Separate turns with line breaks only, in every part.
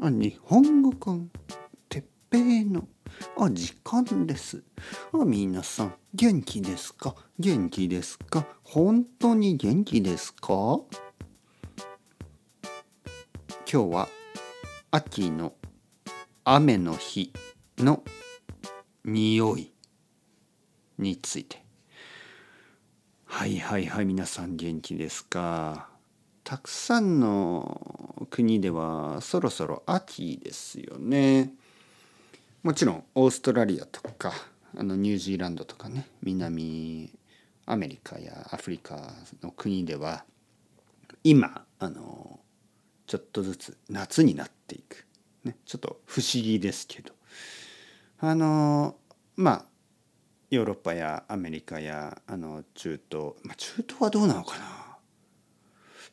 あ日本語コンてっぺいの。あ時間です。あ皆さん元気ですか？元気ですか？本当に元気ですか？今日は秋の雨の日の匂いについて。はいはいはい皆さん元気ですか？たくさんの国ではそろそろ秋ですよね。もちろんオーストラリアとかあのニュージーランドとかね南アメリカやアフリカの国では今あのちょっとずつ夏になっていく、ね、ちょっと不思議ですけど。あのまあヨーロッパやアメリカやあの中東、まあ、中東はどうなのかな？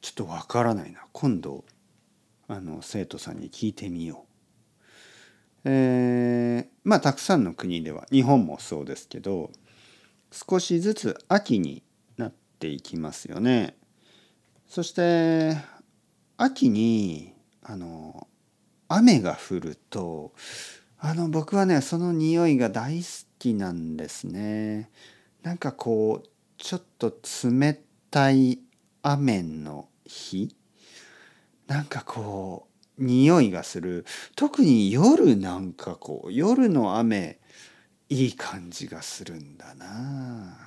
ちょっとわからないな今度あの生徒さんに聞いてみよう。えー、まあたくさんの国では日本もそうですけど少しずつ秋になっていきますよね。そして秋にあの雨が降るとあの僕はねその匂いが大好きなんですね。なんかこうちょっと冷たい雨の日？なんかこう匂いがする。特に夜なんかこう夜の雨いい感じがするんだな。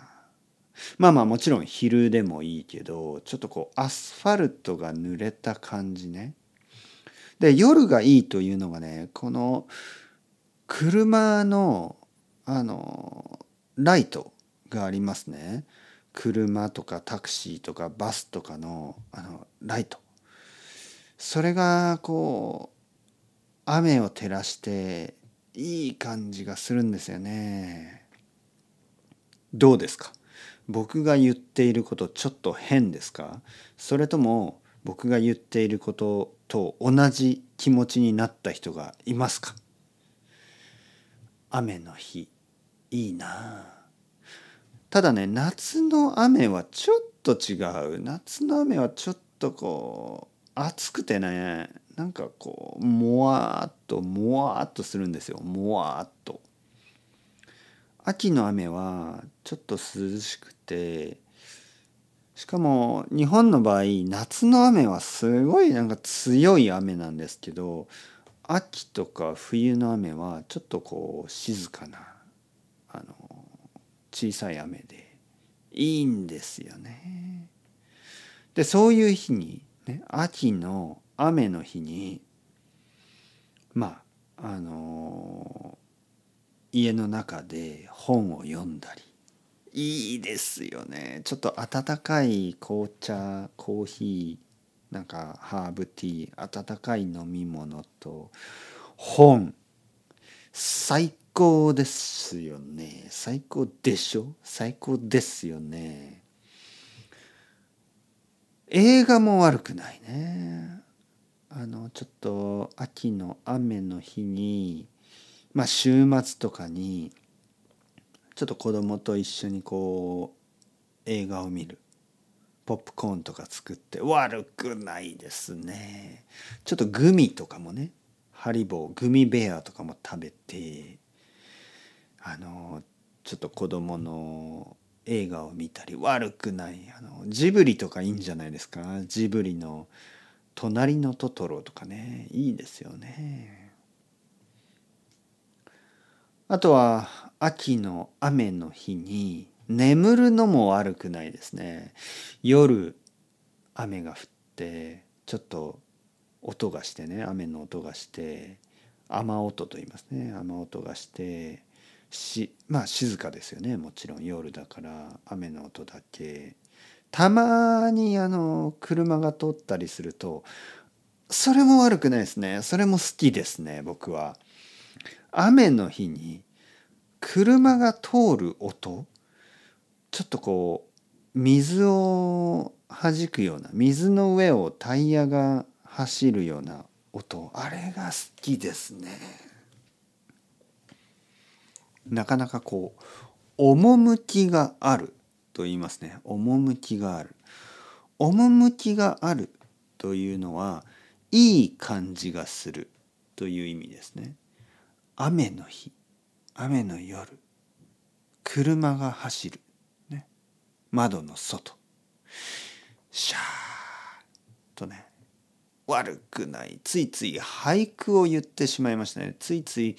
まあまあもちろん昼でもいいけどちょっとこうアスファルトが濡れた感じね。で夜がいいというのがねこの車のあのライトがありますね。車とかタクシーとかバスとかのあのライト。それがこう雨を照らしていい感じがするんですよね。どうですか？僕が言っていることちょっと変ですか？それとも僕が言っていることと同じ気持ちになった人がいますか？雨の日いいなあただね夏の雨はちょっと違う。夏の雨はちょっとこう暑くてねなんかこうもわっともわっとするんですよ。もわっと。秋の雨はちょっと涼しくてしかも日本の場合夏の雨はすごいなんか強い雨なんですけど秋とか冬の雨はちょっとこう静かなあの小さい雨で。いいんですよね。でそういう日に、ね、秋の雨の日にまああの家の中で本を読んだり。いいですよね。ちょっと温かい紅茶コーヒーなんかハーブティー温かい飲み物と本。最高ですよね。最高でしょ？最高ですよね。映画も悪くないね。あのちょっと秋の雨の日にまあ週末とかにちょっと子供と一緒にこう映画を見る。ポップコーンとか作って。悪くないですね。ちょっとグミとかもね。ハリボーグミベアとかも食べて。あのちょっと子供の映画を見たり悪くないあのジブリとかいいんじゃないですか？ジブリの「隣のトトロ」とかねいいですよね。あとは秋の雨の日に眠るのも悪くないですね。夜雨が降ってちょっと音がしてね雨の音がして雨音と言いますね雨音がしてしまあ静かですよねもちろん。夜だから雨の音だけ。たまにあの車が通ったりするとそれも悪くないですね。それも好きですね僕は。雨の日に車が通る音ちょっとこう水を弾くような水の上をタイヤが走るような音あれが好きですね。なかなかこう趣があると言いますね。趣がある。趣があるというのはいい感じがするという意味ですね。雨の日。雨の夜。車が走る、ね、窓の外。シャーとね。悪くない。ついつい俳句を言ってしまいましたね。ついつい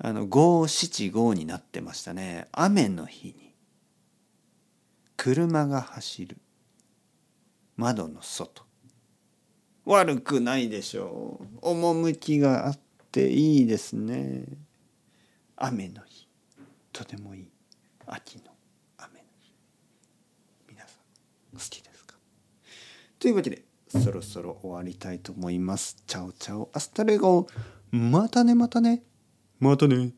あの五七五になってましたね。雨の日に。車が走る。窓の外。悪くないでしょう。趣があっていいですね。雨の日。とてもいい。秋の雨の日。皆さん好きですか？というわけでそろそろ終わりたいと思います。チャオチャオ。 Hasta luego。またねまたね。またね Moi.